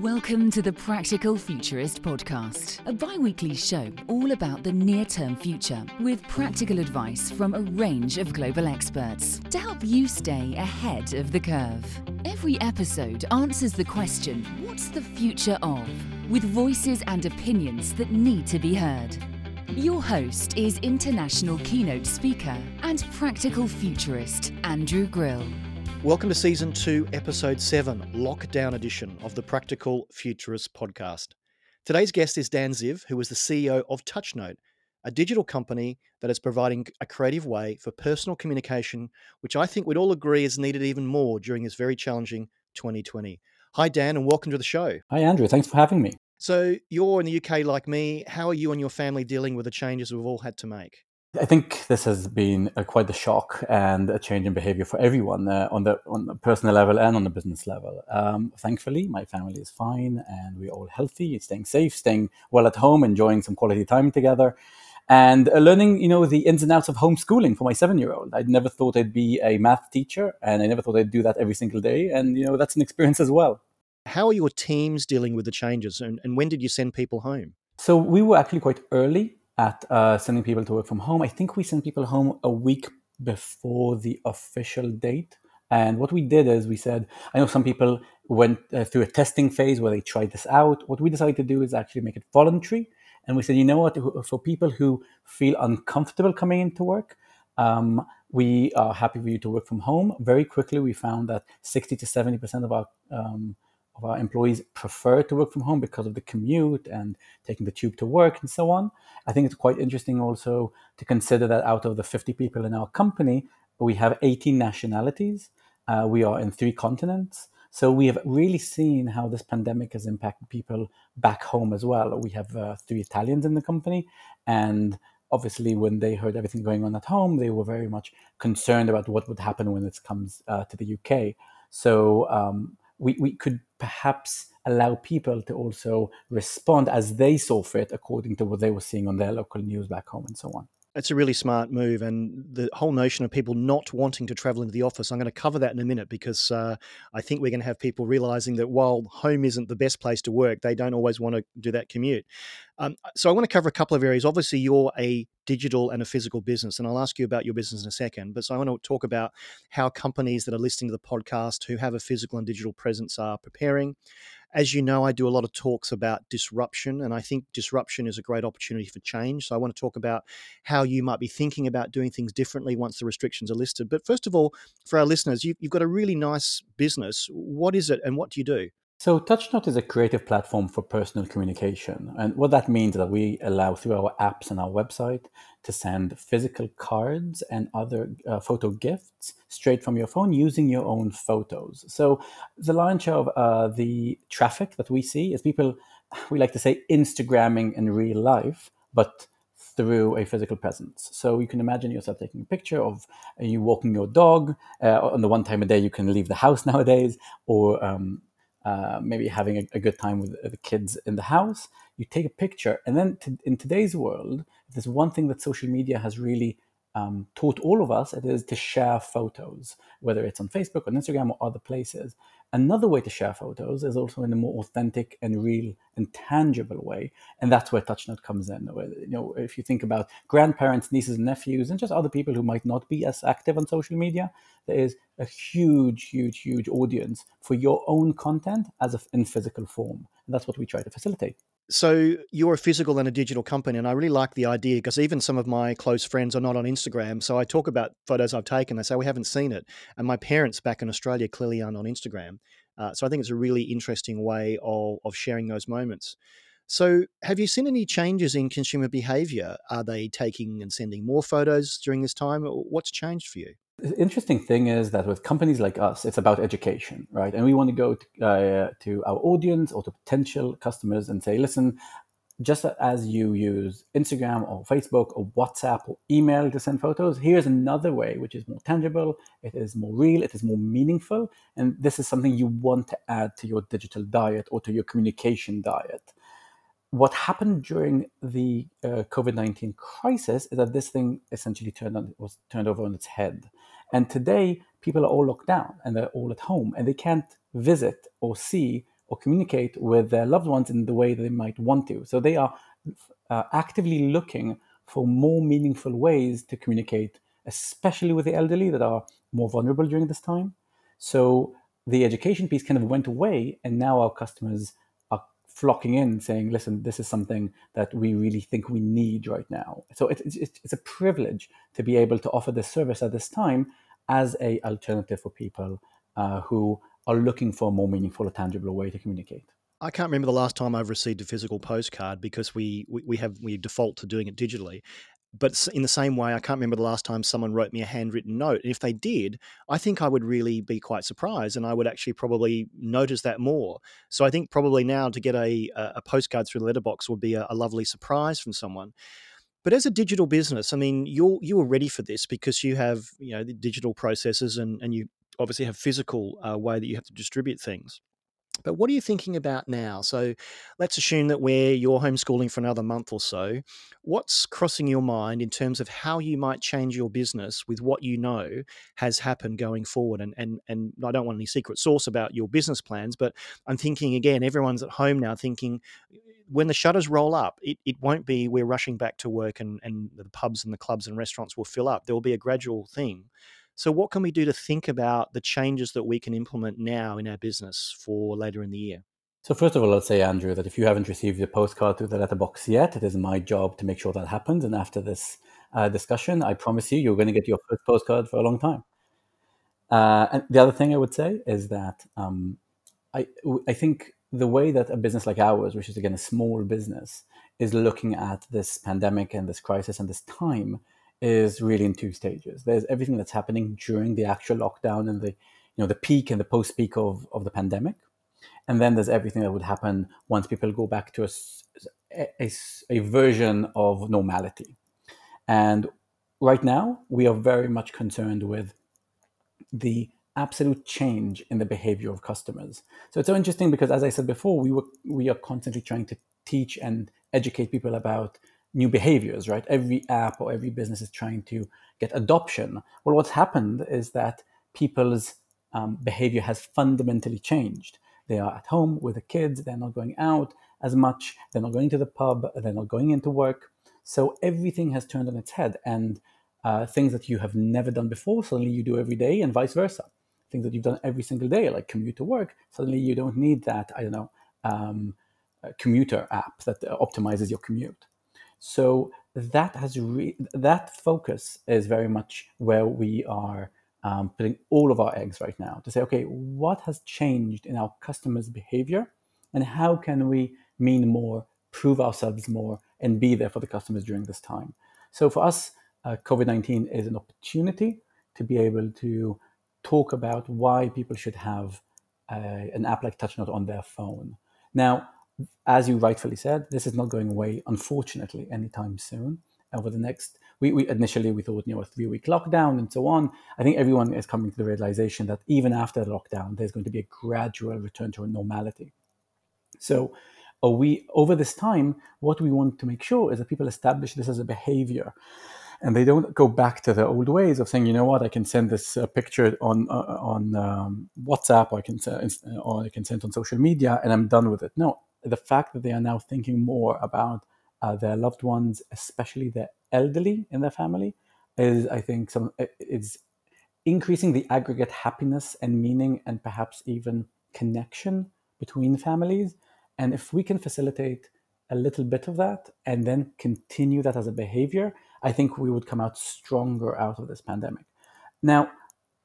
Welcome to the Practical Futurist Podcast, a bi weekly show all about the near term future with practical advice from a range of global experts to help you stay ahead of the curve. Every episode answers the question what's the future of? with voices and opinions that need to be heard. Your host is international keynote speaker and practical futurist Andrew Grill. Welcome to season two, episode seven, lockdown edition of the Practical Futurist podcast. Today's guest is Dan Ziv, who is the CEO of TouchNote, a digital company that is providing a creative way for personal communication, which I think we'd all agree is needed even more during this very challenging 2020. Hi, Dan, and welcome to the show. Hi, Andrew. Thanks for having me. So, you're in the UK like me. How are you and your family dealing with the changes we've all had to make? I think this has been uh, quite a shock and a change in behavior for everyone uh, on the on the personal level and on the business level. Um, thankfully, my family is fine and we're all healthy, staying safe, staying well at home, enjoying some quality time together, and uh, learning, you know, the ins and outs of homeschooling for my seven-year-old. I'd never thought I'd be a math teacher, and I never thought I'd do that every single day. And you know, that's an experience as well. How are your teams dealing with the changes, and, and when did you send people home? So we were actually quite early at uh, sending people to work from home. I think we sent people home a week before the official date. And what we did is we said, I know some people went uh, through a testing phase where they tried this out. What we decided to do is actually make it voluntary. And we said, you know what, for people who feel uncomfortable coming into work, um, we are happy for you to work from home. Very quickly, we found that 60 to 70% of our um, of our employees prefer to work from home because of the commute and taking the tube to work and so on. I think it's quite interesting also to consider that out of the 50 people in our company, we have 18 nationalities. Uh, we are in three continents. So we have really seen how this pandemic has impacted people back home as well. We have uh, three Italians in the company, and obviously when they heard everything going on at home, they were very much concerned about what would happen when it comes uh, to the UK. So um, we, we could perhaps allow people to also respond as they saw fit according to what they were seeing on their local news back home and so on. It's a really smart move. And the whole notion of people not wanting to travel into the office, I'm going to cover that in a minute because uh, I think we're going to have people realizing that while home isn't the best place to work, they don't always want to do that commute. Um, so I want to cover a couple of areas. Obviously, you're a digital and a physical business, and I'll ask you about your business in a second. But so I want to talk about how companies that are listening to the podcast who have a physical and digital presence are preparing. As you know, I do a lot of talks about disruption, and I think disruption is a great opportunity for change. So I want to talk about how you might be thinking about doing things differently once the restrictions are listed. But first of all, for our listeners, you've, you've got a really nice business. What is it, and what do you do? So TouchNote is a creative platform for personal communication. And what that means is that we allow through our apps and our website to send physical cards and other uh, photo gifts straight from your phone using your own photos. So the launch of uh, the traffic that we see is people, we like to say Instagramming in real life, but through a physical presence. So you can imagine yourself taking a picture of uh, you walking your dog uh, on the one time a day you can leave the house nowadays, or um, uh, maybe having a, a, good time with the kids in the house. You take a picture, and then to, in today's world, there's one thing that social media has really um, taught all of us: it is to share photos, whether it's on Facebook, on Instagram, or other places. Another way to share photos is also in a more authentic and real and tangible way, and that's where TouchNote comes in. You know, if you think about grandparents, nieces, and nephews, and just other people who might not be as active on social media, there is a huge, huge, huge audience for your own content as a, in physical form, and that's what we try to facilitate. So you're a physical and a digital company, and I really like the idea because even some of my close friends are not on Instagram. So I talk about photos I've taken. They say we haven't seen it, and my parents back in Australia clearly aren't on Instagram. Uh, so I think it's a really interesting way of of sharing those moments. So, have you seen any changes in consumer behavior? Are they taking and sending more photos during this time? What's changed for you? The interesting thing is that with companies like us, it's about education, right? And we want to go to, uh, to our audience or to potential customers and say, listen, just as you use Instagram or Facebook or WhatsApp or email to send photos, here's another way which is more tangible, it is more real, it is more meaningful. And this is something you want to add to your digital diet or to your communication diet. What happened during the uh, COVID 19 crisis is that this thing essentially turned on, was turned over on its head. And today, people are all locked down and they're all at home and they can't visit or see or communicate with their loved ones in the way they might want to. So they are uh, actively looking for more meaningful ways to communicate, especially with the elderly that are more vulnerable during this time. So the education piece kind of went away, and now our customers flocking in saying, listen, this is something that we really think we need right now. So it's, it's, it's a privilege to be able to offer this service at this time as a alternative for people uh, who are looking for a more meaningful or tangible way to communicate. I can't remember the last time I've received a physical postcard because we, we, we have we default to doing it digitally. But in the same way, I can't remember the last time someone wrote me a handwritten note. And if they did, I think I would really be quite surprised, and I would actually probably notice that more. So I think probably now to get a a postcard through the letterbox would be a, a lovely surprise from someone. But as a digital business, I mean, you're you are ready for this because you have you know the digital processes and and you obviously have physical uh, way that you have to distribute things. But what are you thinking about now? So let's assume that where you're homeschooling for another month or so. What's crossing your mind in terms of how you might change your business with what you know has happened going forward? And and and I don't want any secret sauce about your business plans, but I'm thinking again, everyone's at home now thinking when the shutters roll up, it, it won't be we're rushing back to work and, and the pubs and the clubs and restaurants will fill up. There will be a gradual thing. So, what can we do to think about the changes that we can implement now in our business for later in the year? So, first of all, I'll say, Andrew, that if you haven't received your postcard through the letterbox yet, it is my job to make sure that happens. And after this uh, discussion, I promise you, you're going to get your first postcard for a long time. Uh, and the other thing I would say is that um, I, I think the way that a business like ours, which is again a small business, is looking at this pandemic and this crisis and this time is really in two stages. There's everything that's happening during the actual lockdown and the you know the peak and the post peak of, of the pandemic, and then there's everything that would happen once people go back to a, a, a version of normality. And right now, we are very much concerned with the absolute change in the behavior of customers. So it's so interesting because, as I said before, we were we are constantly trying to teach and educate people about new behaviors, right? Every app or every business is trying to get adoption. Well, what's happened is that people's um, behavior has fundamentally changed. They are at home with the kids, they're not going out as much, they're not going to the pub, they're not going into work. So everything has turned on its head, and uh, things that you have never done before, suddenly you do every day, and vice versa. Things that you've done every single day, like commute to work, suddenly you don't need that, I don't know, um, commuter app that optimizes your commute. So that has re- that focus is very much where we are um, putting all of our eggs right now to say, okay, what has changed in our customers' behavior, and how can we mean more, prove ourselves more, and be there for the customers during this time. So for us, uh, COVID nineteen is an opportunity to be able to talk about why people should have uh, an app like TouchNote on their phone. Now, as you rightfully said, this is not going away, unfortunately, anytime soon. Over the next, we, we initially we thought you know a three week lockdown and so on. I think everyone is coming to the realization that even after the lockdown, there's going to be a gradual return to a normality. So, we over this time? What we want to make sure is that people establish this as a behavior and they don't go back to the old ways of saying, you know what, I can send this uh, picture on uh, on um, WhatsApp, or I can uh, or I can send on social media, and I'm done with it. No, the fact that they are now thinking more about uh, their loved ones, especially the elderly in their family, is I think some it's increasing the aggregate happiness and meaning and perhaps even connection between families. And if we can facilitate a little bit of that and then continue that as a behavior, I think we would come out stronger out of this pandemic. Now,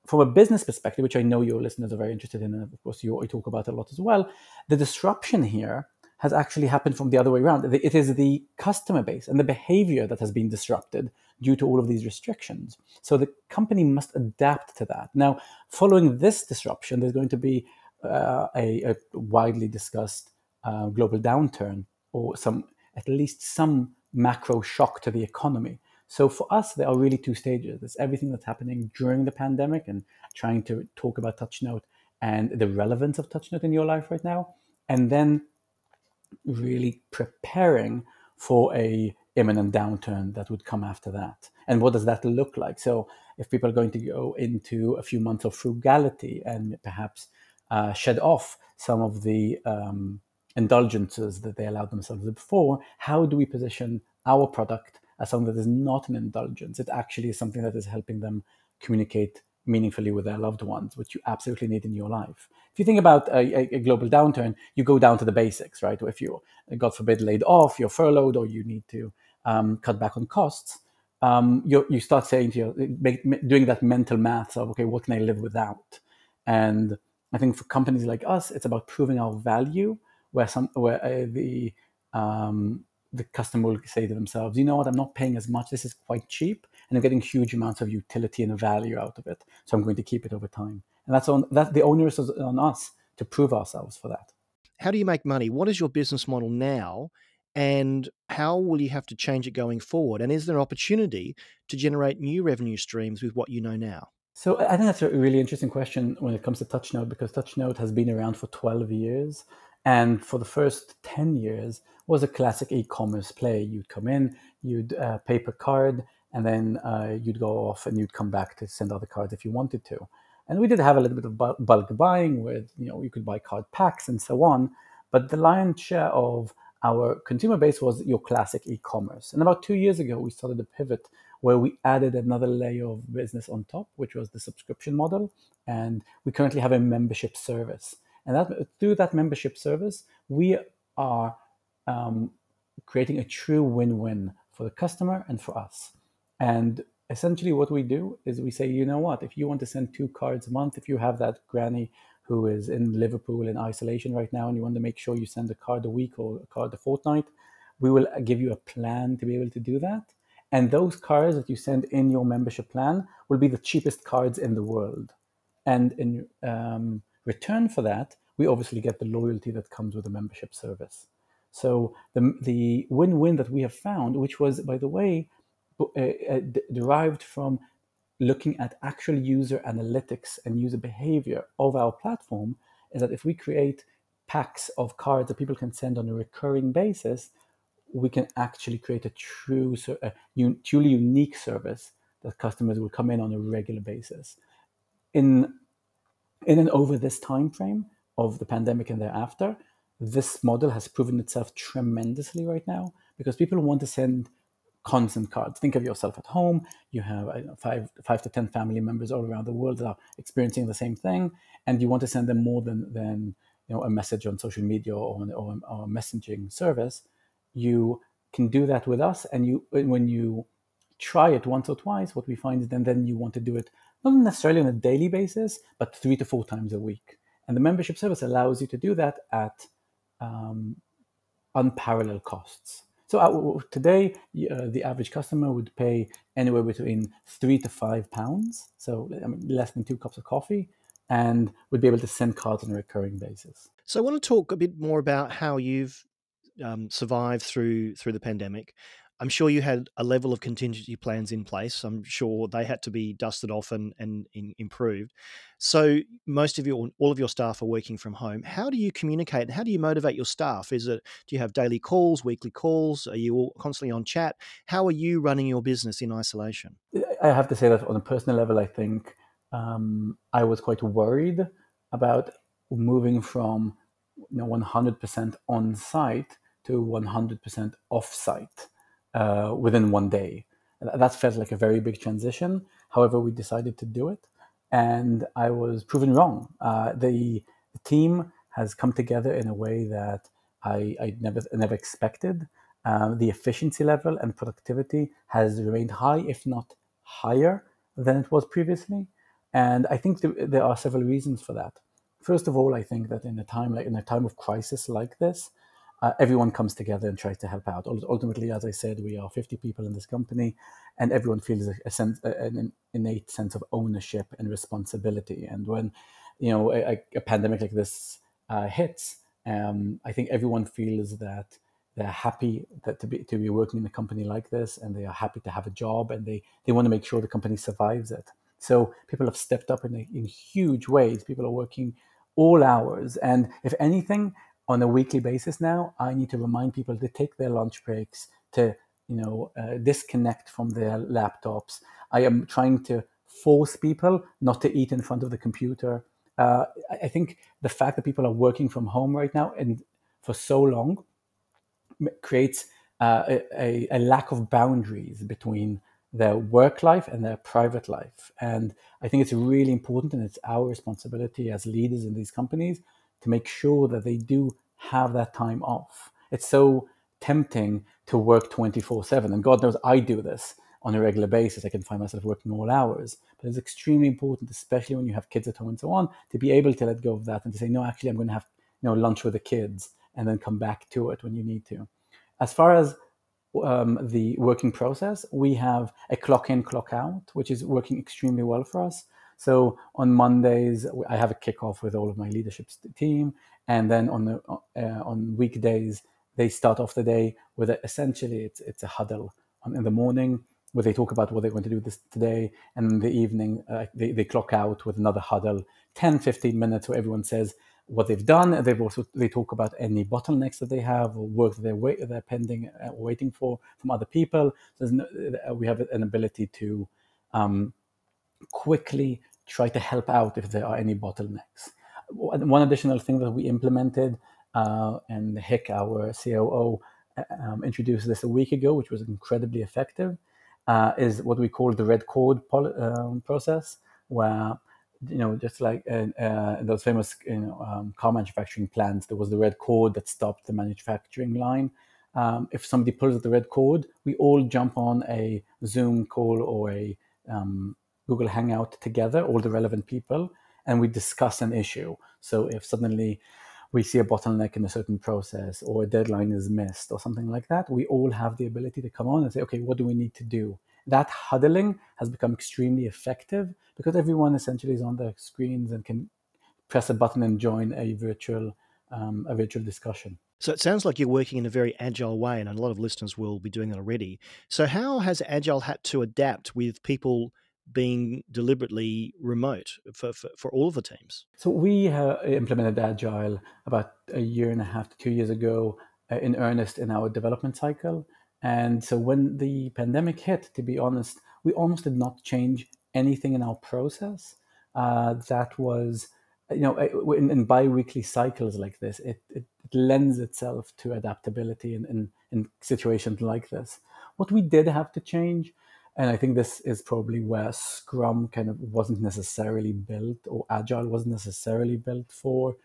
from a business perspective, which I know your listeners are very interested in, and of course you talk about a lot as well, the disruption here has actually happened from the other way around. It is the customer base and the behavior that has been disrupted due to all of these restrictions. So the company must adapt to that. Now, following this disruption, there's going to be uh, a, a, widely discussed uh, global downturn or some, at least some macro shock to the economy. So for us, there are really two stages. There's everything that's happening during the pandemic and trying to talk about TouchNote and the relevance of TouchNote in your life right now. And then really preparing for a imminent downturn that would come after that and what does that look like so if people are going to go into a few months of frugality and perhaps uh, shed off some of the um, indulgences that they allowed themselves before, how do we position our product as something that is not an indulgence? It actually is something that is helping them communicate meaningfully with their loved ones, which you absolutely need in your life. If you think about a, a, global downturn, you go down to the basics, right? If you, God forbid, laid off, you're furloughed, or you need to um, cut back on costs, um, you, you start saying to your, doing that mental math of, okay, what can I live without? And I think for companies like us, it's about proving our value, where some where uh, the um, the customer will say to themselves, you know what, I'm not paying as much. This is quite cheap, and I'm getting huge amounts of utility and value out of it. So I'm going to keep it over time. And that's on that the onus is on us to prove ourselves for that. How do you make money? What is your business model now? And how will you have to change it going forward? And is there an opportunity to generate new revenue streams with what you know now? So I think that's a really interesting question when it comes to TouchNote because TouchNote has been around for 12 years. And for the first 10 years was a classic e-commerce play. You'd come in, you'd uh, pay per card, and then uh, you'd go off and you'd come back to send other cards if you wanted to. And we did have a little bit of bulk buying with, you know, you could buy card packs and so on. But the lion's share of our consumer base was your classic e-commerce. And about two years ago, we started a pivot where we added another layer of business on top, which was the subscription model. And we currently have a membership service. And that through that membership service, we are um, creating a true win-win for the customer and for us. And essentially, what we do is we say, you know what, if you want to send two cards a month, if you have that granny who is in Liverpool in isolation right now, and you want to make sure you send a card a week or a card a fortnight, we will give you a plan to be able to do that. And those cards that you send in your membership plan will be the cheapest cards in the world. And in um, return for that, we obviously get the loyalty that comes with a membership service. So the, the win-win that we have found, which was, by the way, Uh, uh, d- derived from looking at actual user analytics and user behavior of our platform, is that if we create packs of cards that people can send on a recurring basis, we can actually create a true, a truly unique service that customers will come in on a regular basis. In in and over this time frame of the pandemic and thereafter, this model has proven itself tremendously right now because people want to send constant cards. Think of yourself at home. You have know, five, five to ten family members all around the world that are experiencing the same thing, and you want to send them more than than you know a message on social media or, or, or a messaging service. You can do that with us, and you when you try it once or twice, what we find is then then you want to do it not necessarily on a daily basis, but three to four times a week. And the membership service allows you to do that at um, unparalleled costs. So uh, today, uh, the average customer would pay anywhere between three to five pounds, so I mean, less than two cups of coffee, and would be able to send cards on a recurring basis. So I want to talk a bit more about how you've um, survived through through the pandemic. I'm sure you had a level of contingency plans in place. I'm sure they had to be dusted off and, and, and improved. So most of your, all of your staff are working from home. How do you communicate? How do you motivate your staff? Is it do you have daily calls, weekly calls? Are you all constantly on chat? How are you running your business in isolation? I have to say that on a personal level, I think um, I was quite worried about moving from you know 100% on site to 100% off site uh, within one day. That felt like a very big transition. However, we decided to do it, and I was proven wrong. Uh, the, the, team has come together in a way that I, I never never expected. Uh, the efficiency level and productivity has remained high, if not higher than it was previously. And I think th- there are several reasons for that. First of all, I think that in a time like in a time of crisis like this, uh, everyone comes together and tries to help out. Ultimately, as I said, we are 50 people in this company, and everyone feels a, a sense, an innate sense of ownership and responsibility. And when you know a, a pandemic like this uh, hits, um, I think everyone feels that they're happy that to be to be working in a company like this, and they are happy to have a job, and they they want to make sure the company survives it. So people have stepped up in in huge ways. People are working all hours, and if anything, on a weekly basis now, I need to remind people to take their lunch breaks, to you know uh, disconnect from their laptops. I am trying to force people not to eat in front of the computer. Uh, I think the fact that people are working from home right now and for so long creates uh, a, a, lack of boundaries between their work life and their private life. And I think it's really important, and it's our responsibility as leaders in these companies to make sure that they do have that time off. It's so tempting to work 24 7. And God knows I do this on a regular basis. I can find myself working all hours. But it's extremely important, especially when you have kids at home and so on, to be able to let go of that and to say, no, actually, I'm going to have you know lunch with the kids and then come back to it when you need to. As far as um, the working process, we have a clock in, clock out, which is working extremely well for us. So on Mondays, I have a kickoff with all of my leadership team, and then on the uh, on weekdays, they start off the day with a, essentially it's it's a huddle in the morning where they talk about what they're going to do this today, and in the evening uh, they they clock out with another huddle, 10, 15 minutes where everyone says what they've done. They've also they talk about any bottlenecks that they have or work that they're, wait, they're pending uh, waiting for from other people. No, uh, we have an ability to um, quickly try to help out if there are any bottlenecks. One additional thing that we implemented, uh, and Hick, our COO, uh, um, introduced this a week ago, which was incredibly effective, uh, is what we call the red cord pol- um, process, where you know, just like in, uh, those famous you know, um, car manufacturing plants, there was the red cord that stopped the manufacturing line. Um, if somebody pulls the red cord, we all jump on a Zoom call or a um, Google Hangout together, all the relevant people, and we discuss an issue. So if suddenly we see a bottleneck in a certain process or a deadline is missed or something like that, we all have the ability to come on and say, okay, what do we need to do? That huddling has become extremely effective because everyone essentially is on their screens and can press a button and join a virtual um, a virtual discussion. So it sounds like you're working in a very agile way, and a lot of listeners will be doing that already. So how has Agile had to adapt with people being deliberately remote for, for, for all of the teams? So we uh, implemented Agile about a year and a half to two years ago uh, in earnest in our development cycle. And so when the pandemic hit, to be honest, we almost did not change anything in our process. Uh, that was, you know, in, in bi-weekly cycles like this, it, it, it lends itself to adaptability in, in, in situations like this. What we did have to change, and I think this is probably where Scrum kind of wasn't necessarily built or Agile wasn't necessarily built for,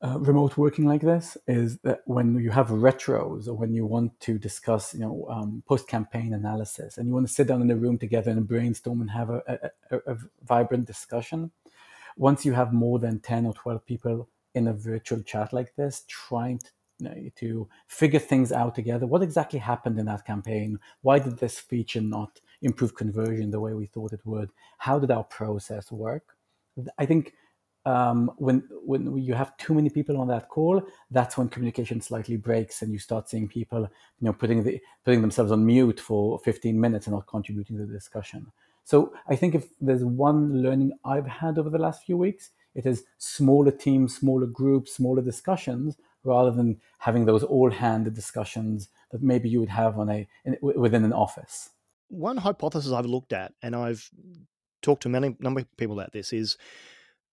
uh, remote working like this is that when you have retros or when you want to discuss, you know, um, post-campaign analysis, and you want to sit down in a room together and brainstorm and have a, a, a, vibrant discussion. Once you have more than ten or twelve people in a virtual chat like this, trying to, to figure things out together, what exactly happened in that campaign? Why did this feature not improve conversion the way we thought it would? How did our process work? I think um, when when you have too many people on that call, that's when communication slightly breaks, and you start seeing people, you know, putting the putting themselves on mute for 15 minutes and not contributing to the discussion. So I think if there's one learning I've had over the last few weeks, it is smaller teams, smaller groups, smaller discussions, rather than having those all-handed discussions that maybe you would have on a in, within an office. One hypothesis I've looked at, and I've talked to many number of people about this, is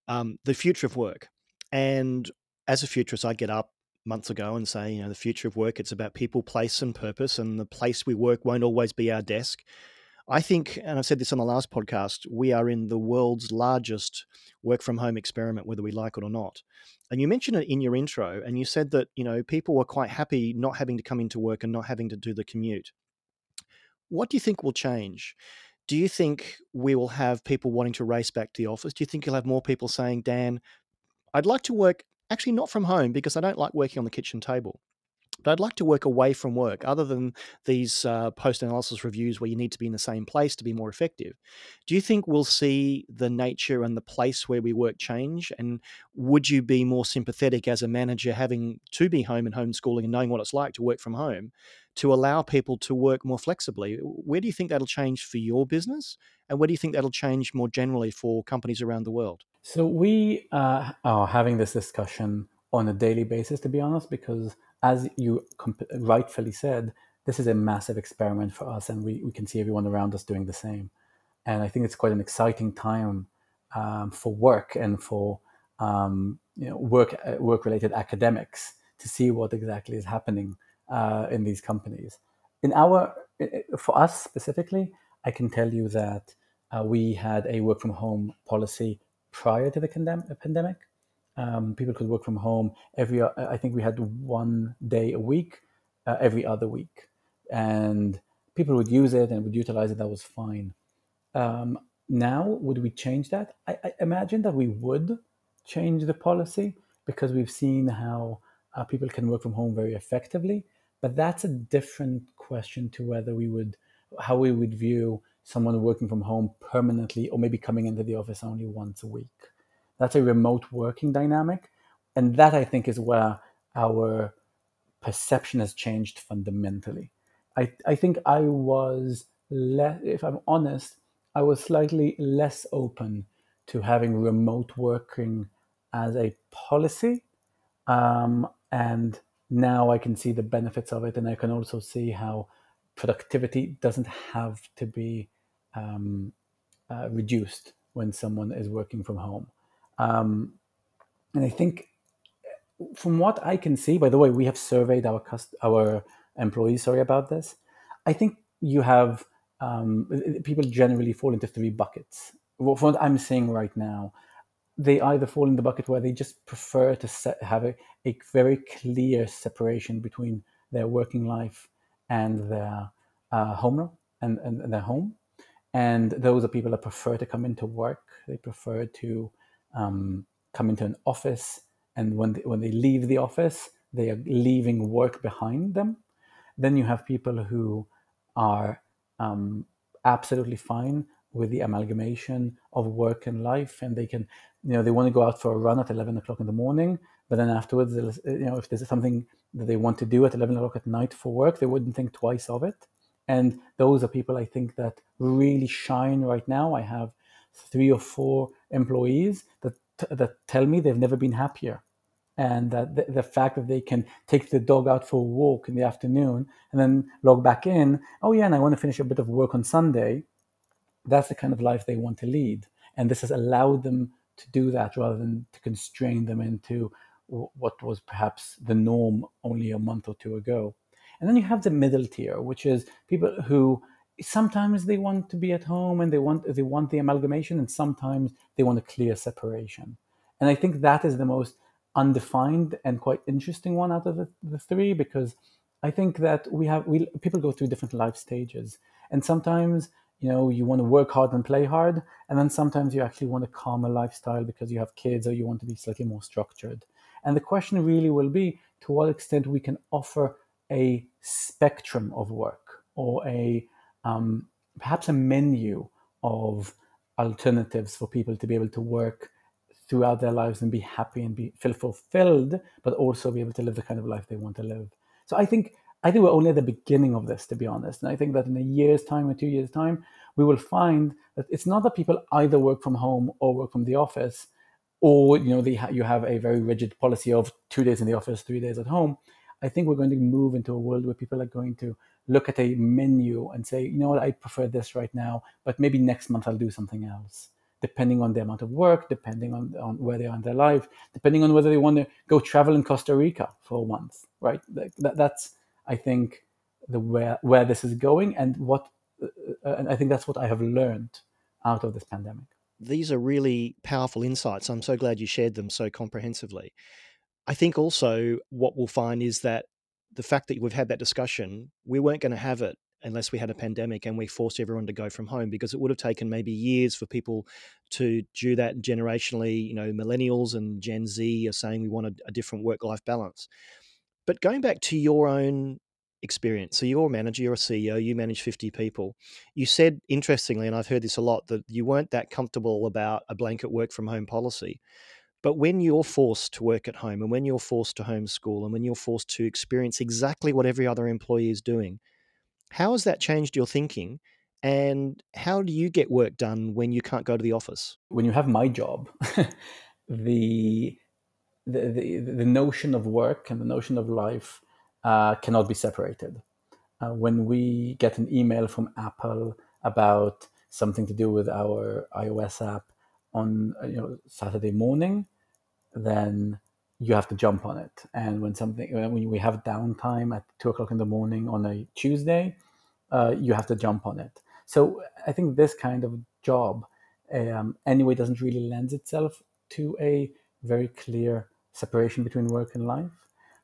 um, the future of work. And as a futurist, I get up months ago and say, you know, the future of work, it's about people, place, and purpose, and the place we work won't always be our desk. I think, and I've said this on the last podcast, we are in the world's largest work from home experiment, whether we like it or not. And you mentioned it in your intro, and you said that, you know, people were quite happy not having to come into work and not having to do the commute. What do you think will change? do you think we will have people wanting to race back to the office? Do you think you'll have more people saying, Dan, I'd like to work actually not from home because I don't like working on the kitchen table? But I'd like to work away from work, other than these uh, post analysis reviews where you need to be in the same place to be more effective. Do you think we'll see the nature and the place where we work change? And would you be more sympathetic as a manager having to be home and homeschooling and knowing what it's like to work from home to allow people to work more flexibly. Where do you think that'll change for your business? And where do you think that'll change more generally for companies around the world? So, we uh, are having this discussion on a daily basis, to be honest, because as you comp- rightfully said, this is a massive experiment for us, and we, we can see everyone around us doing the same. and I think it's quite an exciting time um, for work and for um, you know work uh, work related academics to see what exactly is happening uh, in these companies. In our for us specifically, I can tell you that uh, we had a work from home policy prior to the pandemic. Um, people could work from home every. Uh, I think we had one day a week, uh, every other week, and people would use it and would utilize it. That was fine. Um, now, would we change that? I, I, imagine that we would change the policy because we've seen how uh, people can work from home very effectively. But that's a different question to whether we would, how we would view someone working from home permanently or maybe coming into the office only once a week. That's a remote working dynamic. And that I think is where our perception has changed fundamentally. I, I think I was less, if I'm honest, I was slightly less open to having remote working as a policy. Um, and now I can see the benefits of it. And I can also see how productivity doesn't have to be um, uh, reduced when someone is working from home. Um, and I think, from what I can see, by the way, we have surveyed our cust- our employees. Sorry about this. I think you have um, people generally fall into three buckets. Well, from what I'm seeing right now, they either fall in the bucket where they just prefer to set, have a, a very clear separation between their working life and their uh, home and, and, and their home, and those are people that prefer to come into work. They prefer to um, come into an office, and when they, when they leave the office, they are leaving work behind them. Then you have people who are um, absolutely fine with the amalgamation of work and life, and they can, you know, they want to go out for a run at eleven o'clock in the morning, but then afterwards, you know, if there's something that they want to do at eleven o'clock at night for work, they wouldn't think twice of it. And those are people I think that really shine right now. I have three or four employees that that tell me they've never been happier, and that the, the, fact that they can take the dog out for a walk in the afternoon and then log back in. Oh yeah, and I want to finish a bit of work on Sunday. That's the kind of life they want to lead, and this has allowed them to do that rather than to constrain them into what was perhaps the norm only a month or two ago. And then you have the middle tier, which is people who sometimes they want to be at home and they want they want the amalgamation, and sometimes they want a clear separation. And I think that is the most undefined and quite interesting one out of the, the three because I think that we have we people go through different life stages, and sometimes you know you want to work hard and play hard, and then sometimes you actually want a calmer lifestyle because you have kids or you want to be slightly more structured. And the question really will be to what extent we can offer a spectrum of work or a um, perhaps a menu of alternatives for people to be able to work throughout their lives and be happy and be feel fulfilled, but also be able to live the kind of life they want to live. So I think I think we're only at the beginning of this, to be honest. And I think that in a year's time or two years' time, we will find that it's not that people either work from home or work from the office, or you know, they ha- you have a very rigid policy of two days in the office, three days at home. I think we're going to move into a world where people are going to look at a menu and say, you know what, I prefer this right now, but maybe next month I'll do something else, depending on the amount of work, depending on, on where they are in their life, depending on whether they want to go travel in Costa Rica for a month, right? That, that's, I think, the where where this is going and what, uh, and I think that's what I have learned out of this pandemic. These are really powerful insights. I'm so glad you shared them so comprehensively. I think also what we'll find is that the fact that we've had that discussion, we weren't going to have it unless we had a pandemic and we forced everyone to go from home because it would have taken maybe years for people to do that generationally. You know, millennials and Gen Z are saying we want a, a different work life balance. But going back to your own experience, so you're a manager, you're a CEO, you manage 50 people. You said, interestingly, and I've heard this a lot, that you weren't that comfortable about a blanket work from home policy. But when you're forced to work at home and when you're forced to homeschool and when you're forced to experience exactly what every other employee is doing, how has that changed your thinking? And how do you get work done when you can't go to the office? When you have my job, the, the, the, the notion of work and the notion of life uh, cannot be separated. Uh, when we get an email from Apple about something to do with our iOS app on you know Saturday morning, then you have to jump on it. And when something when we have downtime at two o'clock in the morning on a Tuesday, uh, you have to jump on it. So I think this kind of job um, anyway doesn't really lend itself to a very clear separation between work and life.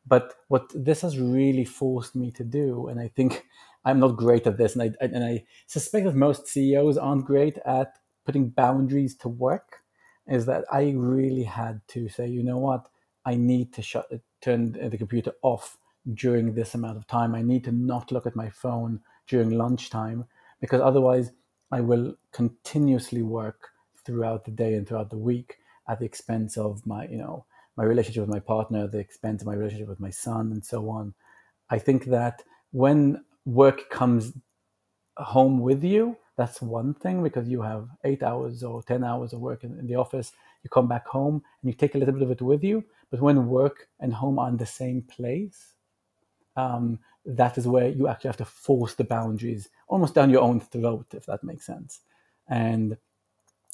But what this has really forced me to do, and I think I'm not great at this, and I and I suspect that most CEOs aren't great at putting boundaries to work, is that I really had to say, you know what, I need to shut turn the computer off during this amount of time. I need to not look at my phone during lunchtime because otherwise I will continuously work throughout the day and throughout the week at the expense of my, you know, my relationship with my partner, the expense of my relationship with my son, and so on. I think that when work comes home with you, that's one thing because you have eight hours or 10 hours of work in, in, the office. You come back home and you take a little bit of it with you. But when work and home are in the same place, um, that is where you actually have to force the boundaries almost down your own throat, if that makes sense. And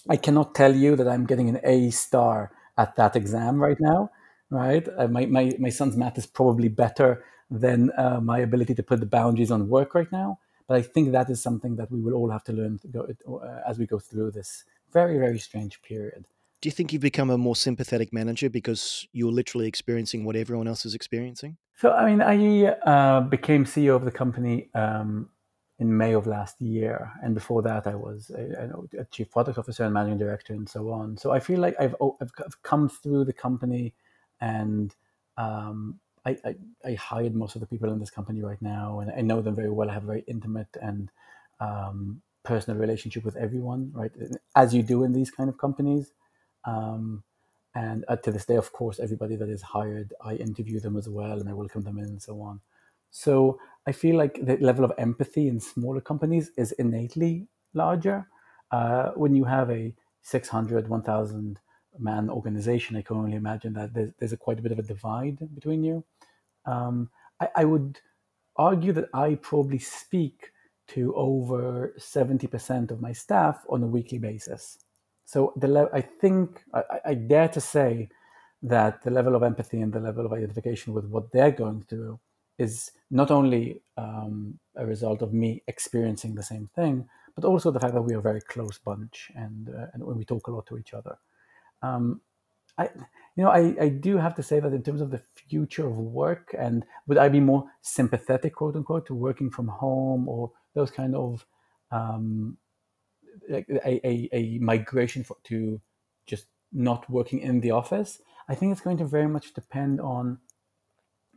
I cannot tell you that I'm getting an A star at that exam right now, right? Uh, my, my, my son's math is probably better than uh, my ability to put the boundaries on work right now. But I think that is something that we will all have to learn to go, uh, as we go through this very, very strange period. Do you think you've become a more sympathetic manager because you're literally experiencing what everyone else is experiencing? So, I mean, I uh, became CEO of the company um, in May of last year, and before that, I was a, a, chief product officer and managing director, and so on. So, I feel like I've I've come through the company, and um, I, I, I hired most of the people in this company right now, and I know them very well. I have a very intimate and um, personal relationship with everyone, right? As you do in these kind of companies. Um, and uh, to this day, of course, everybody that is hired, I interview them as well and I welcome them in and so on. So I feel like the level of empathy in smaller companies is innately larger. Uh, when you have a 600, 1,000 man organization, I can only imagine that there's, there's a quite a bit of a divide between you. Um, I, I would argue that I probably speak to over 70% of my staff on a weekly basis. So the le- I think I, I, dare to say that the level of empathy and the level of identification with what they're going through is not only um, a result of me experiencing the same thing, but also the fact that we are a very close bunch and uh, and we talk a lot to each other. Um, I, you know, I, I do have to say that in terms of the future of work, and would I be more sympathetic, quote unquote, to working from home or those kind of um, a, a, a migration for, to just not working in the office, I think it's going to very much depend on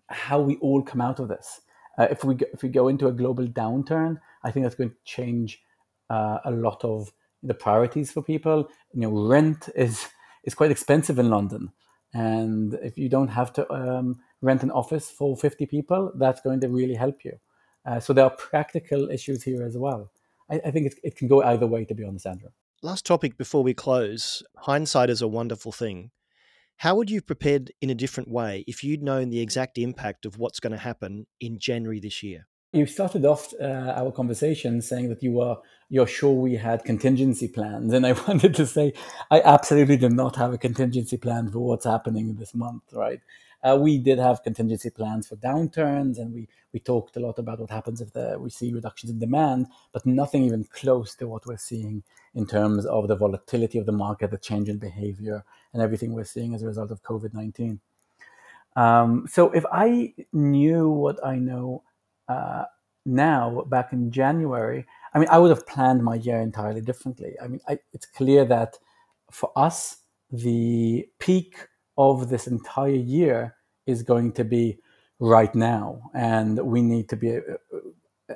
how we all come out of this. Uh, if we go, if we go into a global downturn, I think that's going to change uh, a lot of the priorities for people. You know, rent is is quite expensive in London, and if you don't have to um, rent an office for fifty people, that's going to really help you. Uh, so there are practical issues here as well. I, I think it, it can go either way, to be honest, Andrew. Last topic before we close hindsight is a wonderful thing. How would you have prepared in a different way if you'd known the exact impact of what's going to happen in January this year? You started off uh, our conversation saying that you were you're sure we had contingency plans, and I wanted to say I absolutely do not have a contingency plan for what's happening this month. Right? Uh, we did have contingency plans for downturns, and we we talked a lot about what happens if the, we see reductions in demand, but nothing even close to what we're seeing in terms of the volatility of the market, the change in behavior, and everything we're seeing as a result of COVID 19. Um, so if I knew what I know uh, now back in January, I mean, I would have planned my year entirely differently. I mean, I, it's clear that for us, the peak of this entire year is going to be right now, and we need to be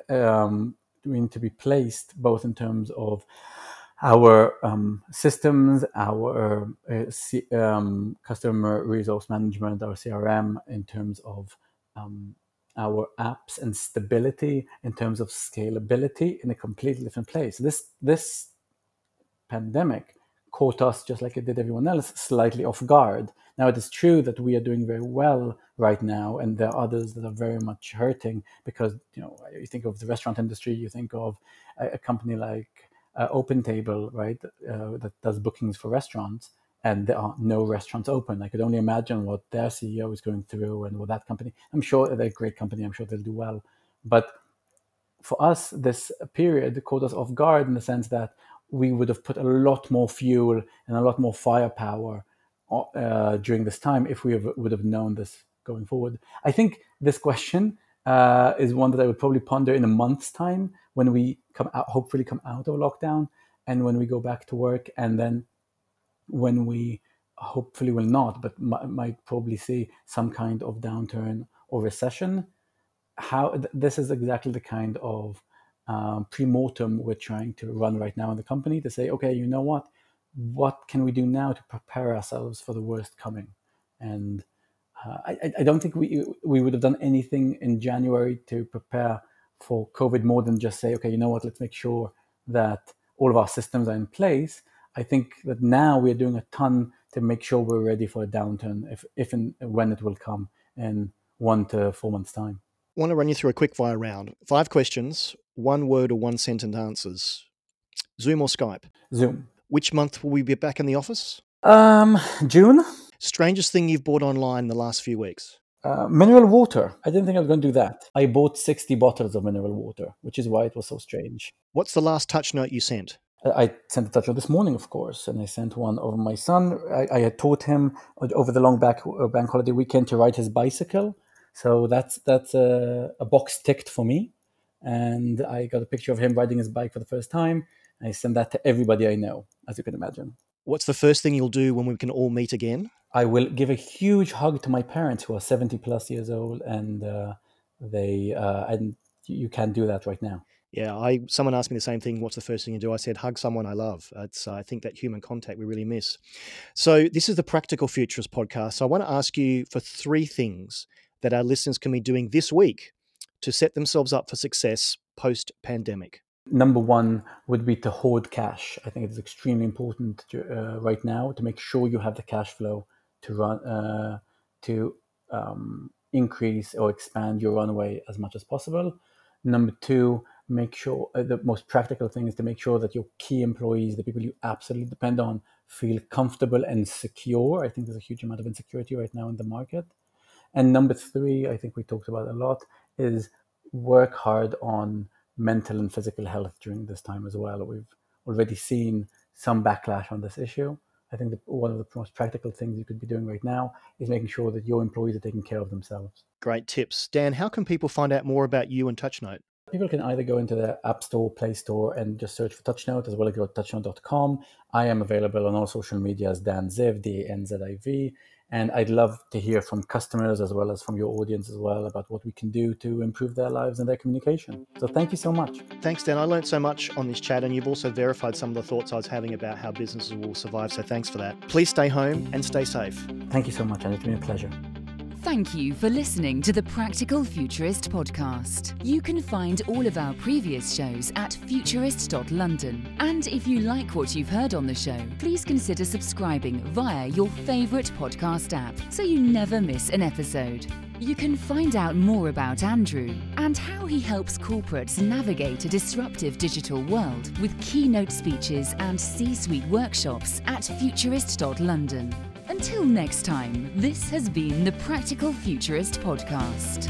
uh, um, we need to be placed both in terms of our um, systems, our uh, C- um, customer resource management, our CRM, in terms of um, our apps and stability, in terms of scalability, in a completely different place. This this pandemic caught us just like it did everyone else, slightly off guard. Now it is true that we are doing very well right now, and there are others that are very much hurting because you know you think of the restaurant industry, you think of a, a company like uh, OpenTable, right, uh, that does bookings for restaurants, and there are no restaurants open. I could only imagine what their CEO is going through and what that company. I'm sure they're a great company. I'm sure they'll do well, but for us, this period caught us off guard in the sense that we would have put a lot more fuel and a lot more firepower uh, during this time if we have, would have known this going forward. I think this question uh, is one that I would probably ponder in a month's time when we come out, hopefully come out of lockdown and when we go back to work, and then when we hopefully will not, but m- might probably see some kind of downturn or recession. How th- this is exactly the kind of um, pre-mortem we're trying to run right now in the company to say, okay, you know what, what can we do now to prepare ourselves for the worst coming? And uh, I, I, don't think we we would have done anything in January to prepare for COVID more than just say, okay, you know what, let's make sure that all of our systems are in place. I think that now we're doing a ton to make sure we're ready for a downturn if, if and when it will come in one to four months' time. I want to run you through a quick fire round. Five questions, one word or one sentence answers. Zoom or Skype? Zoom. Which month will we be back in the office? Um, June. Strangest thing you've bought online the last few weeks? Uh, mineral water. I didn't think I was going to do that. I bought 60 bottles of mineral water, which is why it was so strange. What's the last TouchNote you sent? I sent a touch this morning, of course, and I sent one of my son. I, I had taught him over the long back, uh, bank holiday weekend to ride his bicycle. So that's that's a, a box ticked for me. And I got a picture of him riding his bike for the first time. I send that to everybody I know, as you can imagine. What's the first thing you'll do when we can all meet again? I will give a huge hug to my parents who are 70 plus years old, and uh, they uh, and you can't do that right now. Yeah, I someone asked me the same thing. What's the first thing you do? I said, hug someone I love. It's I think that human contact we really miss. So this is the Practical Futurist podcast. So I want to ask you for three things that our listeners can be doing this week to set themselves up for success post pandemic. Number one would be to hoard cash. I think it's extremely important to, uh, right now to make sure you have the cash flow to run uh, to um, increase or expand your runway as much as possible. Number two, make sure uh, the most practical thing is to make sure that your key employees, the people you absolutely depend on, feel comfortable and secure. I think there's a huge amount of insecurity right now in the market. And number three, I think we talked about a lot, is work hard on mental and physical health during this time as well. We've already seen some backlash on this issue. I think one of the most practical things you could be doing right now is making sure that your employees are taking care of themselves. Great tips. Dan, how can people find out more about you and TouchNote? People can either go into the App Store, Play Store, and just search for TouchNote, as well as go to touchnote.com. I am available on all social media as Dan Ziv, D A N Z I V. And I'd love to hear from customers as well as from your audience as well about what we can do to improve their lives and their communication. So thank you so much. Thanks, Dan. I learned so much on this chat, and you've also verified some of the thoughts I was having about how businesses will survive. So thanks for that. Please stay home and stay safe. Thank you so much, and it's been a pleasure. Thank you for listening to the Practical Futurist podcast. You can find all of our previous shows at futurist.london. And if you like what you've heard on the show, please consider subscribing via your favourite podcast app so you never miss an episode. You can find out more about Andrew and how he helps corporates navigate a disruptive digital world with keynote speeches and C suite workshops at futurist.london. Until next time, this has been the Practical Futurist Podcast.